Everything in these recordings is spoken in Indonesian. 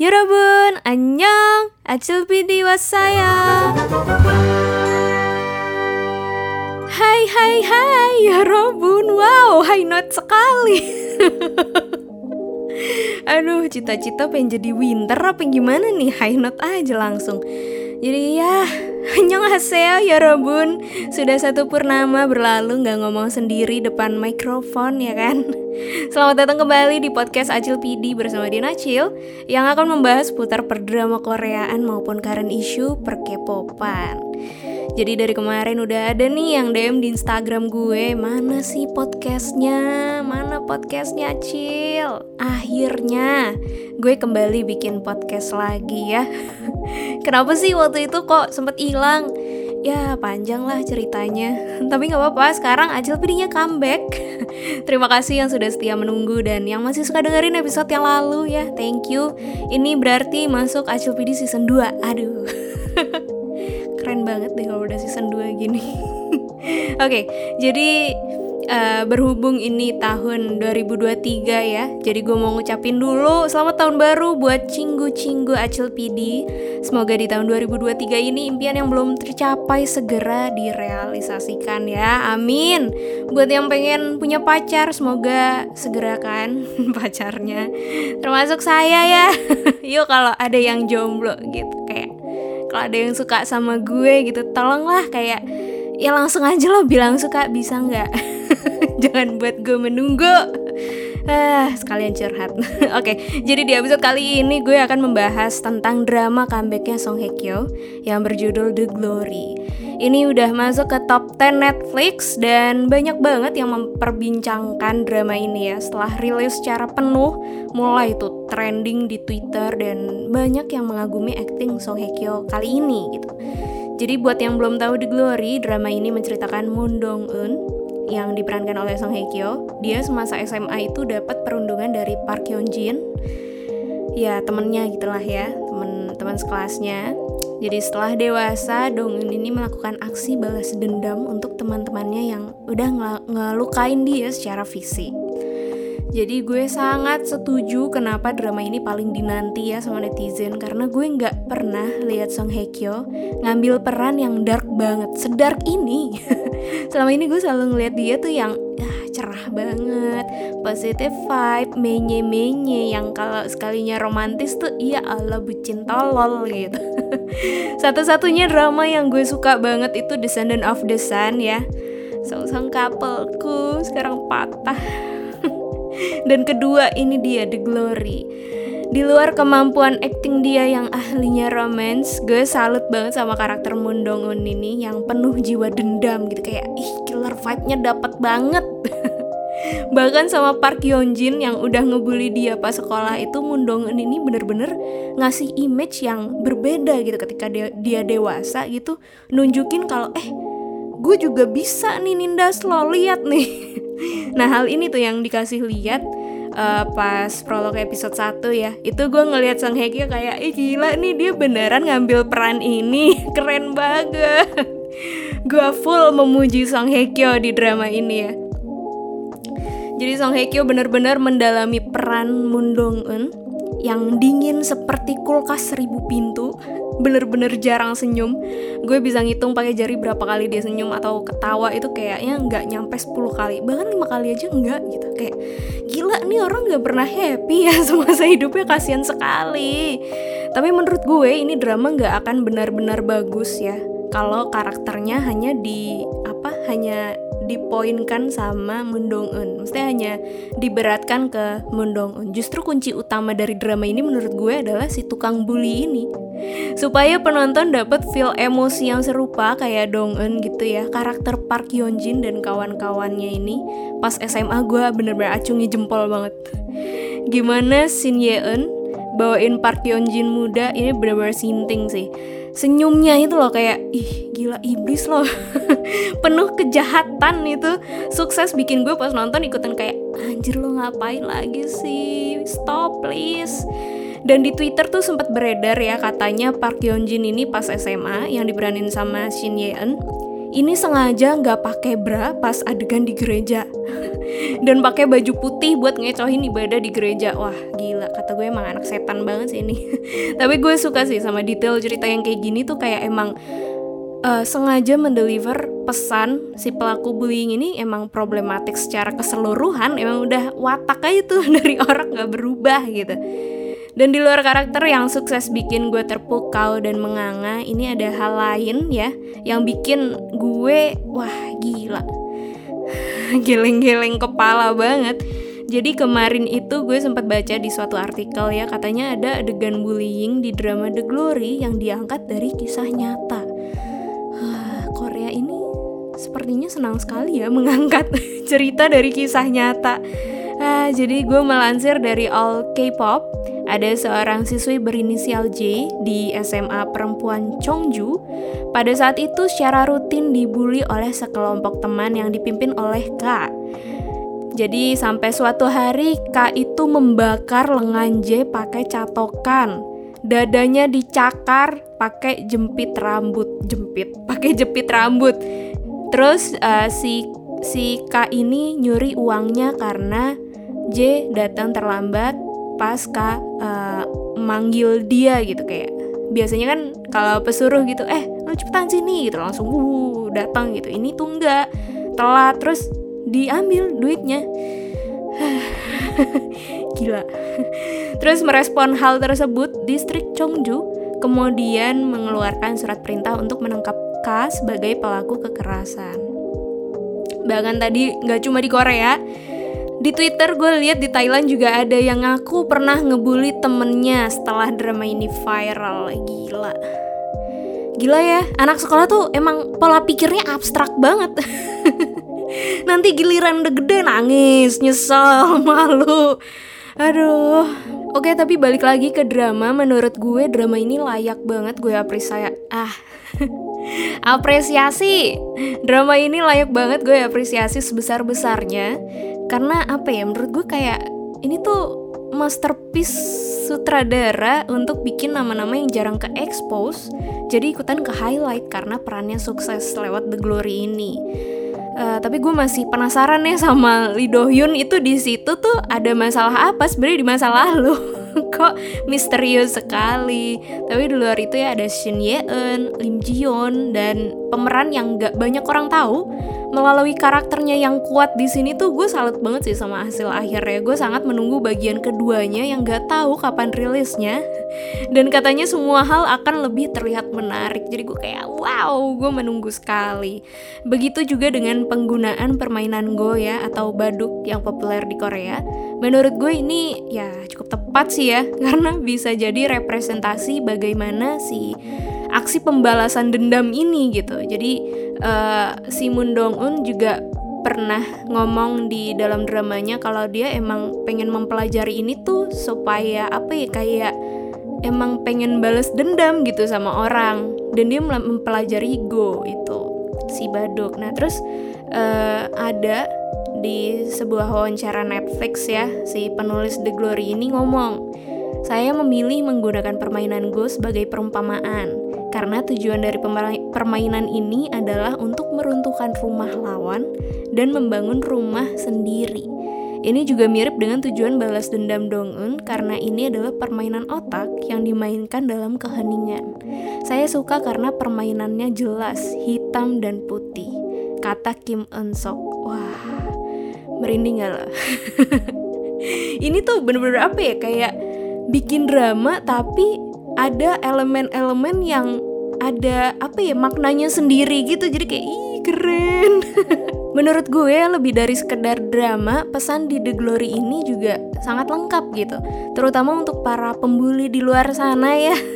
여러분 안녕 아찔비디 왔어요 Hai hai hai ya Robun Wow high note sekali Aduh cita-cita pengen jadi winter apa gimana nih High note aja langsung Jadi ya Annyeonghaseyo ya Robun. Sudah satu purnama berlalu nggak ngomong sendiri depan mikrofon ya kan? Selamat datang kembali di podcast Acil PD bersama Dina Acil Yang akan membahas putar perdrama Koreaan maupun current issue per K-popan jadi dari kemarin udah ada nih yang DM di Instagram gue Mana sih podcastnya? Mana podcastnya Cil? Akhirnya gue kembali bikin podcast lagi ya Kenapa sih waktu itu kok sempet hilang? Ya panjang lah ceritanya. Tapi gak apa-apa sekarang Acil pidinya comeback. Terima kasih yang sudah setia menunggu Dan yang masih suka dengerin episode yang lalu ya. Thank you. Ini berarti masuk Acil Pidi season 2 Aduh. Keren banget deh kalau udah season 2 gini. Oke, okay, jadi uh, berhubung ini tahun 2023 ya Jadi gue mau ngucapin dulu selamat tahun baru buat cinggu-cinggu Acil PD Semoga di tahun 2023 ini impian yang belum tercapai segera direalisasikan ya Amin. Buat yang pengen punya pacar semoga segera kan pacarnya. Termasuk saya ya. Yuk kalau ada yang jomblo gitu kayak kalau ada yang suka sama gue gitu tolonglah kayak ya langsung aja lo bilang suka bisa nggak? Jangan buat gue menunggu. Ah sekalian curhat. Oke okay, jadi di episode kali ini gue akan membahas tentang drama comebacknya Song Hye Kyo yang berjudul The Glory. Ini udah masuk ke top 10 Netflix dan banyak banget yang memperbincangkan drama ini ya. Setelah rilis secara penuh mulai itu trending di Twitter dan banyak yang mengagumi acting Song Hye Kyo kali ini gitu. Jadi buat yang belum tahu The Glory, drama ini menceritakan Moon Dong Eun yang diperankan oleh Song Hye Kyo. Dia semasa SMA itu dapat perundungan dari Park Hyun Jin. Ya, temennya gitulah ya, teman-teman sekelasnya jadi setelah dewasa, Dong ini melakukan aksi balas dendam untuk teman-temannya yang udah ng ngelukain dia secara fisik. Jadi gue sangat setuju kenapa drama ini paling dinanti ya sama netizen karena gue nggak pernah lihat Song Hye Kyo ngambil peran yang dark banget, sedark ini. Selama ini gue selalu ngeliat dia tuh yang cerah banget positive vibe menye menye yang kalau sekalinya romantis tuh iya Allah bucin tolol gitu. Satu-satunya drama yang gue suka banget itu Descendant of the Sun ya. Sang-sang coupleku sekarang patah dan kedua ini dia The Glory di luar kemampuan acting dia yang ahlinya romance, gue salut banget sama karakter Moon Dong Un ini yang penuh jiwa dendam gitu kayak ih killer vibe-nya dapet banget. Bahkan sama Park Hyun Jin yang udah ngebully dia pas sekolah itu Moon Dong Un ini bener-bener ngasih image yang berbeda gitu ketika dia, dia dewasa gitu nunjukin kalau eh gue juga bisa nih nindas lo lihat nih. nah hal ini tuh yang dikasih lihat uh, pas prolog episode 1 ya. Itu gue ngelihat Sang Hye kayak ih gila nih dia beneran ngambil peran ini. Keren banget. Gue full memuji Sang Hye di drama ini ya. Jadi Song Hye Kyo bener-bener mendalami peran Moon Dong Eun yang dingin seperti kulkas seribu pintu bener-bener jarang senyum. Gue bisa ngitung pakai jari berapa kali dia senyum atau ketawa itu kayaknya nggak nyampe 10 kali. Bahkan lima kali aja enggak gitu. Kayak gila nih orang nggak pernah happy ya semasa hidupnya kasihan sekali. Tapi menurut gue ini drama nggak akan benar-benar bagus ya kalau karakternya hanya di hanya dipoinkan sama Mundong Eun. Mesti hanya diberatkan ke Mundong Eun. Justru kunci utama dari drama ini menurut gue adalah si tukang bully ini. Supaya penonton dapat feel emosi yang serupa kayak Dong Eun gitu ya. Karakter Park Hyun Jin dan kawan-kawannya ini pas SMA gue bener-bener acungi jempol banget. Gimana Shin Ye Eun bawain Park Hyun Jin muda ini bener-bener sinting sih senyumnya itu loh kayak ih gila iblis loh. Penuh kejahatan itu. Sukses bikin gue pas nonton ikutan kayak anjir lo ngapain lagi sih? Stop please. Dan di Twitter tuh sempat beredar ya katanya Park Hyun Jin ini pas SMA yang diberanin sama Shin Ye Eun ini sengaja nggak pakai bra pas adegan di gereja. Dan pakai baju putih buat ngecohin ibadah di gereja. Wah gila. Kata gue emang anak setan banget sih ini. Tapi gue suka sih sama detail cerita yang kayak gini tuh kayak emang uh, sengaja mendeliver pesan si pelaku bullying ini emang problematik secara keseluruhan. Emang udah watak aja tuh dari orang nggak berubah gitu dan di luar karakter yang sukses bikin gue terpukau dan menganga, ini ada hal lain ya yang bikin gue wah gila. Geleng-geleng kepala banget. Jadi kemarin itu gue sempat baca di suatu artikel ya katanya ada adegan bullying di drama The Glory yang diangkat dari kisah nyata. Korea ini sepertinya senang sekali ya mengangkat cerita dari kisah nyata. Uh, jadi gue melansir dari All K-pop, ada seorang siswi berinisial J di SMA perempuan Chongju. Pada saat itu secara rutin dibully oleh sekelompok teman yang dipimpin oleh K. Jadi sampai suatu hari K itu membakar lengan J pakai catokan. Dadanya dicakar pakai jepit rambut, jepit, pakai jepit rambut. Terus uh, si si K ini nyuri uangnya karena J datang terlambat pas K uh, manggil dia gitu kayak biasanya kan kalau pesuruh gitu eh lu cepetan sini gitu langsung uh datang gitu. Ini tuh enggak telat terus diambil duitnya. Gila. Terus merespon hal tersebut distrik Chongju kemudian mengeluarkan surat perintah untuk menangkap K sebagai pelaku kekerasan. Bahkan tadi nggak cuma di Korea di Twitter gue lihat di Thailand juga ada yang ngaku pernah ngebully temennya setelah drama ini viral. Gila. Gila ya, anak sekolah tuh emang pola pikirnya abstrak banget. Nanti giliran udah gede nangis, nyesel, malu. Aduh. Oke, tapi balik lagi ke drama. Menurut gue drama ini layak banget gue apresiasi. Ah. apresiasi. Drama ini layak banget gue apresiasi sebesar-besarnya karena apa ya menurut gue kayak ini tuh masterpiece sutradara untuk bikin nama-nama yang jarang ke expose jadi ikutan ke highlight karena perannya sukses lewat The Glory ini. Uh, tapi gue masih penasaran ya sama Lee Do Hyun itu di situ tuh ada masalah apa sebenarnya di masa lalu? Kok misterius sekali? Tapi di luar itu ya ada Shin Ye Eun, Lim Ji Yeon dan pemeran yang gak banyak orang tahu melalui karakternya yang kuat di sini tuh gue salut banget sih sama hasil akhirnya. Gue sangat menunggu bagian keduanya yang gak tahu kapan rilisnya. Dan katanya semua hal akan lebih terlihat menarik. Jadi gue kayak wow gue menunggu sekali. Begitu juga dengan penggunaan permainan Go ya atau baduk yang populer di Korea. Menurut gue ini ya cukup tepat sih ya. Karena bisa jadi representasi bagaimana si aksi pembalasan dendam ini gitu. Jadi uh, si Moon Dong Un juga pernah ngomong di dalam dramanya kalau dia emang pengen mempelajari ini tuh supaya apa ya kayak emang pengen balas dendam gitu sama orang. Dan dia mempelajari go itu si Baduk. Nah terus uh, ada di sebuah wawancara Netflix ya si penulis The Glory ini ngomong saya memilih menggunakan permainan Go sebagai perumpamaan karena tujuan dari permainan ini adalah untuk meruntuhkan rumah lawan dan membangun rumah sendiri. Ini juga mirip dengan tujuan balas dendam Dong-eun karena ini adalah permainan otak yang dimainkan dalam keheningan. Saya suka karena permainannya jelas, hitam dan putih. Kata Kim Eun Sok. Wah, merinding gak lah? ini tuh bener-bener apa ya, kayak bikin drama tapi ada elemen-elemen yang ada apa ya maknanya sendiri gitu. Jadi kayak ih keren. Menurut gue lebih dari sekedar drama, pesan di The Glory ini juga sangat lengkap gitu. Terutama untuk para pembuli di luar sana ya.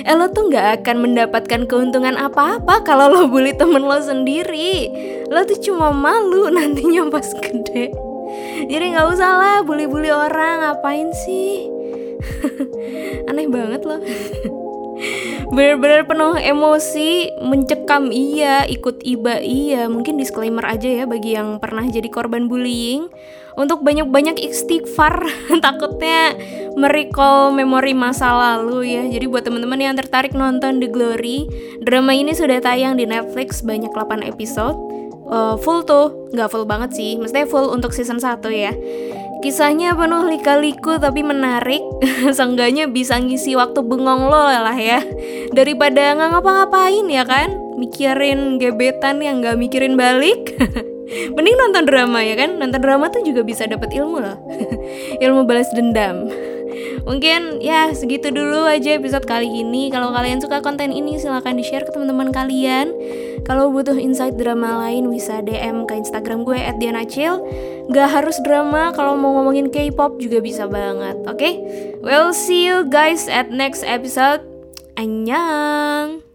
Eh lo tuh gak akan mendapatkan keuntungan apa-apa kalau lo bully temen lo sendiri. Lo tuh cuma malu nantinya pas gede. Jadi gak usah lah bully-bully orang, ngapain sih? Aneh banget loh Bener-bener penuh emosi, mencekam iya, ikut iba iya. Mungkin disclaimer aja ya bagi yang pernah jadi korban bullying. Untuk banyak-banyak istighfar, takutnya merecall memori masa lalu ya. Jadi buat teman-teman yang tertarik nonton The Glory, drama ini sudah tayang di Netflix banyak 8 episode. Uh, full tuh, nggak full banget sih, mestinya full untuk season 1 ya. Kisahnya penuh lika-liku tapi menarik. Seenggaknya bisa ngisi waktu bengong lo lah ya. Daripada nggak ngapa-ngapain ya kan? Mikirin gebetan yang nggak mikirin balik. Mending nonton drama ya kan? Nonton drama tuh juga bisa dapat ilmu loh. ilmu balas dendam. Mungkin ya segitu dulu aja episode kali ini. Kalau kalian suka konten ini silahkan di-share ke teman-teman kalian. Kalau butuh insight drama lain bisa DM ke Instagram gue @dianacil. Gak harus drama, kalau mau ngomongin K-pop juga bisa banget. Oke? Okay? We'll see you guys at next episode. Annyeong.